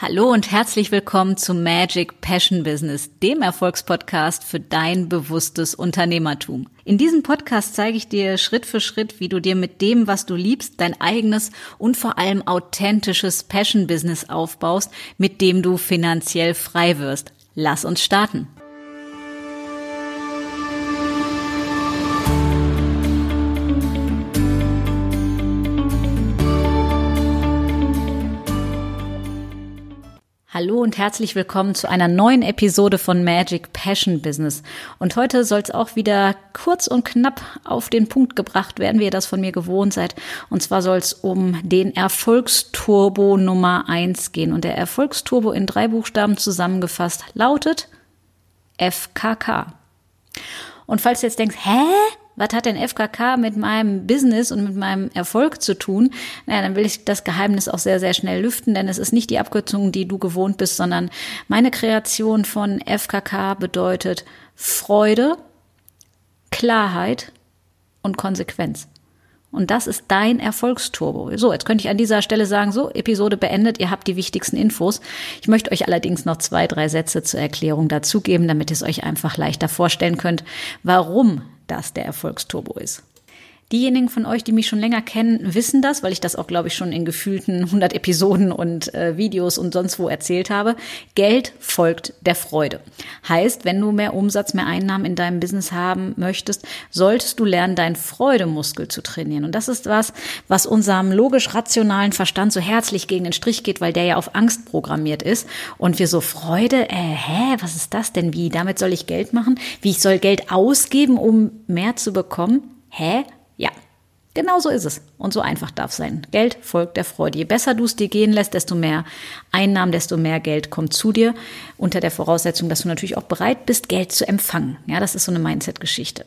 Hallo und herzlich willkommen zu Magic Passion Business, dem Erfolgspodcast für dein bewusstes Unternehmertum. In diesem Podcast zeige ich dir Schritt für Schritt, wie du dir mit dem, was du liebst, dein eigenes und vor allem authentisches Passion Business aufbaust, mit dem du finanziell frei wirst. Lass uns starten. Hallo und herzlich willkommen zu einer neuen Episode von Magic Passion Business. Und heute soll es auch wieder kurz und knapp auf den Punkt gebracht werden, wie ihr das von mir gewohnt seid. Und zwar soll es um den Erfolgsturbo Nummer eins gehen. Und der Erfolgsturbo in drei Buchstaben zusammengefasst lautet FKK. Und falls du jetzt denkst, hä? Was hat denn FKK mit meinem Business und mit meinem Erfolg zu tun? Naja, dann will ich das Geheimnis auch sehr, sehr schnell lüften, denn es ist nicht die Abkürzung, die du gewohnt bist, sondern meine Kreation von FKK bedeutet Freude, Klarheit und Konsequenz. Und das ist dein Erfolgsturbo. So, jetzt könnte ich an dieser Stelle sagen, so, Episode beendet, ihr habt die wichtigsten Infos. Ich möchte euch allerdings noch zwei, drei Sätze zur Erklärung dazugeben, damit ihr es euch einfach leichter vorstellen könnt, warum das der Erfolgsturbo ist. Diejenigen von euch, die mich schon länger kennen, wissen das, weil ich das auch, glaube ich, schon in gefühlten 100 Episoden und äh, Videos und sonst wo erzählt habe. Geld folgt der Freude. Heißt, wenn du mehr Umsatz, mehr Einnahmen in deinem Business haben möchtest, solltest du lernen, deinen Freudemuskel zu trainieren. Und das ist was, was unserem logisch-rationalen Verstand so herzlich gegen den Strich geht, weil der ja auf Angst programmiert ist. Und wir so Freude, äh, hä, was ist das denn? Wie? Damit soll ich Geld machen? Wie ich soll Geld ausgeben, um mehr zu bekommen? Hä? Ja, genau so ist es. Und so einfach darf sein. Geld folgt der Freude. Je besser du es dir gehen lässt, desto mehr Einnahmen, desto mehr Geld kommt zu dir. Unter der Voraussetzung, dass du natürlich auch bereit bist, Geld zu empfangen. Ja, das ist so eine Mindset-Geschichte.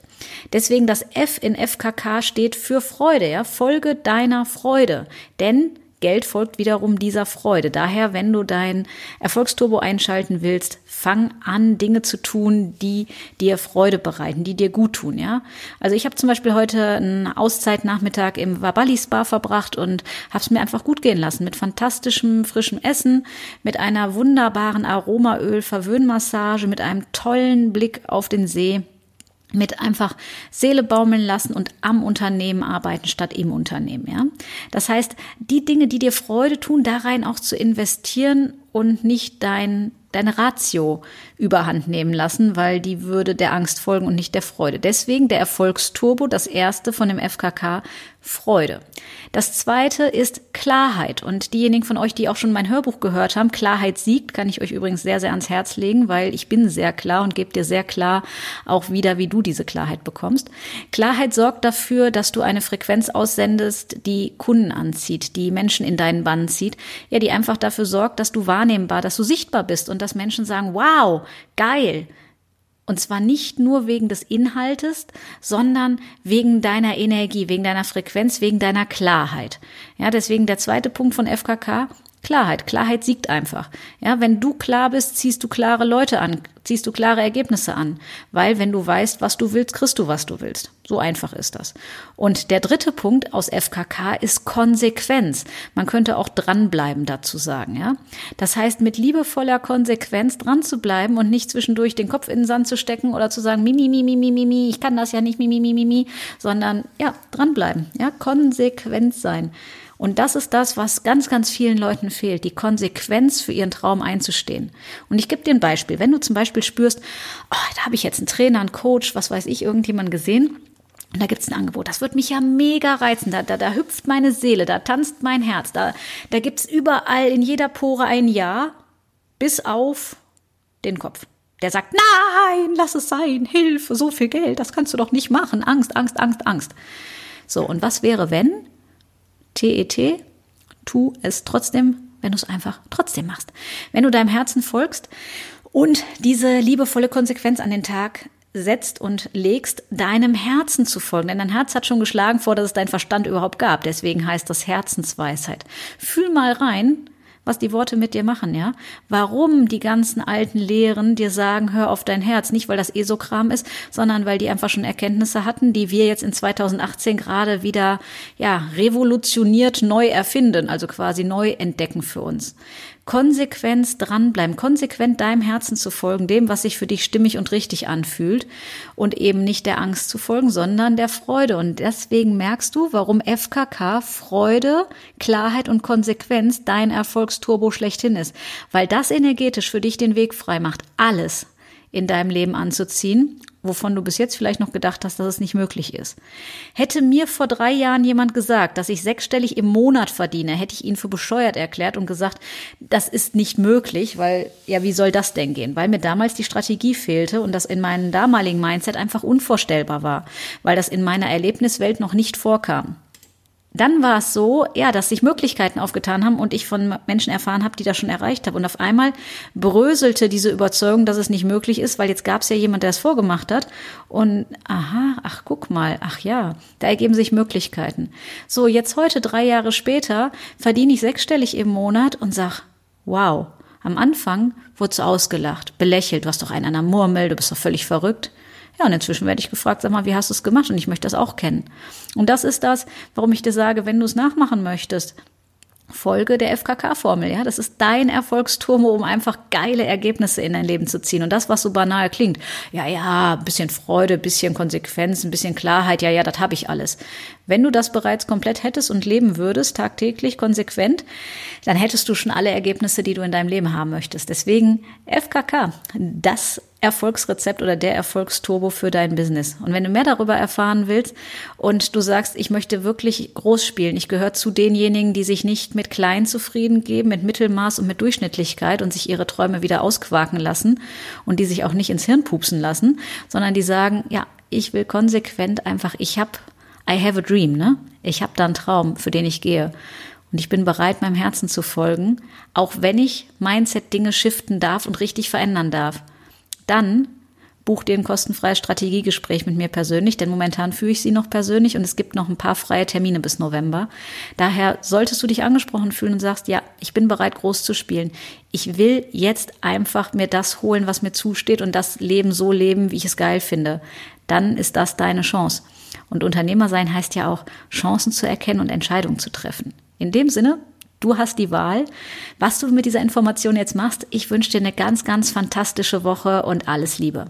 Deswegen das F in FKK steht für Freude. Ja, folge deiner Freude. Denn Geld folgt wiederum dieser Freude. Daher, wenn du dein Erfolgsturbo einschalten willst, fang an, Dinge zu tun, die dir Freude bereiten, die dir gut tun, ja. Also ich habe zum Beispiel heute einen Auszeitnachmittag im Wabali Spa verbracht und habe es mir einfach gut gehen lassen mit fantastischem frischem Essen, mit einer wunderbaren Aromaöl Verwöhnmassage, mit einem tollen Blick auf den See mit einfach Seele baumeln lassen und am Unternehmen arbeiten statt im Unternehmen, ja. Das heißt, die Dinge, die dir Freude tun, da rein auch zu investieren und nicht dein deine Ratio überhand nehmen lassen, weil die würde der Angst folgen und nicht der Freude. Deswegen der Erfolgsturbo, das erste von dem FKK, Freude. Das zweite ist Klarheit. Und diejenigen von euch, die auch schon mein Hörbuch gehört haben, Klarheit siegt, kann ich euch übrigens sehr, sehr ans Herz legen, weil ich bin sehr klar und gebe dir sehr klar auch wieder, wie du diese Klarheit bekommst. Klarheit sorgt dafür, dass du eine Frequenz aussendest, die Kunden anzieht, die Menschen in deinen Bann zieht, ja, die einfach dafür sorgt, dass du wahrnehmbar, dass du sichtbar bist und dass Menschen sagen, wow, geil. Und zwar nicht nur wegen des Inhaltes, sondern wegen deiner Energie, wegen deiner Frequenz, wegen deiner Klarheit. Ja, deswegen der zweite Punkt von FKK, Klarheit. Klarheit siegt einfach. Ja, wenn du klar bist, ziehst du klare Leute an, ziehst du klare Ergebnisse an. Weil wenn du weißt, was du willst, kriegst du, was du willst. So einfach ist das. Und der dritte Punkt aus FKK ist Konsequenz. Man könnte auch dranbleiben dazu sagen, ja. Das heißt, mit liebevoller Konsequenz dran zu bleiben und nicht zwischendurch den Kopf in den Sand zu stecken oder zu sagen, mimi, mimi, mimi, mimi, ich kann das ja nicht, mimi, mimi, mimi, sondern ja, dranbleiben, ja, konsequent sein. Und das ist das, was ganz, ganz vielen Leuten fehlt, die Konsequenz für ihren Traum einzustehen. Und ich gebe dir ein Beispiel. Wenn du zum Beispiel spürst, oh, da habe ich jetzt einen Trainer, einen Coach, was weiß ich, irgendjemand gesehen, und da gibt's ein Angebot, das wird mich ja mega reizen. Da, da, da hüpft meine Seele, da tanzt mein Herz, da, da gibt's überall in jeder Pore ein Ja, bis auf den Kopf. Der sagt, nein, lass es sein, Hilfe, so viel Geld, das kannst du doch nicht machen. Angst, Angst, Angst, Angst. So, und was wäre, wenn TET, tu es trotzdem, wenn du es einfach trotzdem machst. Wenn du deinem Herzen folgst und diese liebevolle Konsequenz an den Tag setzt und legst, deinem Herzen zu folgen. Denn dein Herz hat schon geschlagen vor, dass es dein Verstand überhaupt gab. Deswegen heißt das Herzensweisheit. Fühl mal rein, was die Worte mit dir machen, ja? Warum die ganzen alten Lehren dir sagen, hör auf dein Herz, nicht weil das eh so Kram ist, sondern weil die einfach schon Erkenntnisse hatten, die wir jetzt in 2018 gerade wieder, ja, revolutioniert neu erfinden, also quasi neu entdecken für uns. Konsequenz dranbleiben, konsequent deinem Herzen zu folgen, dem, was sich für dich stimmig und richtig anfühlt und eben nicht der Angst zu folgen, sondern der Freude. Und deswegen merkst du, warum FKK Freude, Klarheit und Konsequenz dein Erfolgsturbo schlechthin ist, weil das energetisch für dich den Weg frei macht, alles in deinem Leben anzuziehen wovon du bis jetzt vielleicht noch gedacht hast, dass es nicht möglich ist. Hätte mir vor drei Jahren jemand gesagt, dass ich sechsstellig im Monat verdiene, hätte ich ihn für bescheuert erklärt und gesagt, das ist nicht möglich, weil, ja, wie soll das denn gehen? Weil mir damals die Strategie fehlte und das in meinem damaligen Mindset einfach unvorstellbar war, weil das in meiner Erlebniswelt noch nicht vorkam dann war es so, ja, dass sich Möglichkeiten aufgetan haben und ich von Menschen erfahren habe, die das schon erreicht haben. Und auf einmal bröselte diese Überzeugung, dass es nicht möglich ist, weil jetzt gab es ja jemand, der es vorgemacht hat. Und aha, ach guck mal, ach ja, da ergeben sich Möglichkeiten. So, jetzt heute, drei Jahre später, verdiene ich sechsstellig im Monat und sag, wow, am Anfang wurdest du ausgelacht, belächelt, du hast doch einen an der Murmel, du bist doch völlig verrückt. Ja, und inzwischen werde ich gefragt, sag mal, wie hast du es gemacht? Und ich möchte das auch kennen. Und das ist das, warum ich dir sage, wenn du es nachmachen möchtest, Folge der FKK-Formel, ja. Das ist dein Erfolgsturmo, um einfach geile Ergebnisse in dein Leben zu ziehen. Und das, was so banal klingt, ja, ja, bisschen Freude, bisschen Konsequenz, ein bisschen Klarheit, ja, ja, das habe ich alles. Wenn du das bereits komplett hättest und leben würdest, tagtäglich, konsequent, dann hättest du schon alle Ergebnisse, die du in deinem Leben haben möchtest. Deswegen FKK, das Erfolgsrezept oder der Erfolgsturbo für dein Business. Und wenn du mehr darüber erfahren willst und du sagst, ich möchte wirklich groß spielen, ich gehöre zu denjenigen, die sich nicht mit klein zufrieden geben, mit Mittelmaß und mit Durchschnittlichkeit und sich ihre Träume wieder ausquaken lassen und die sich auch nicht ins Hirn pupsen lassen, sondern die sagen, ja, ich will konsequent einfach, ich habe, I have a dream, ne? Ich habe da einen Traum, für den ich gehe. Und ich bin bereit, meinem Herzen zu folgen, auch wenn ich Mindset Dinge shiften darf und richtig verändern darf dann buch dir ein kostenfreies Strategiegespräch mit mir persönlich, denn momentan führe ich sie noch persönlich und es gibt noch ein paar freie Termine bis November. Daher solltest du dich angesprochen fühlen und sagst, ja, ich bin bereit, groß zu spielen. Ich will jetzt einfach mir das holen, was mir zusteht und das Leben so leben, wie ich es geil finde. Dann ist das deine Chance. Und Unternehmer sein heißt ja auch, Chancen zu erkennen und Entscheidungen zu treffen. In dem Sinne, Du hast die Wahl. Was du mit dieser Information jetzt machst, ich wünsche dir eine ganz, ganz fantastische Woche und alles Liebe.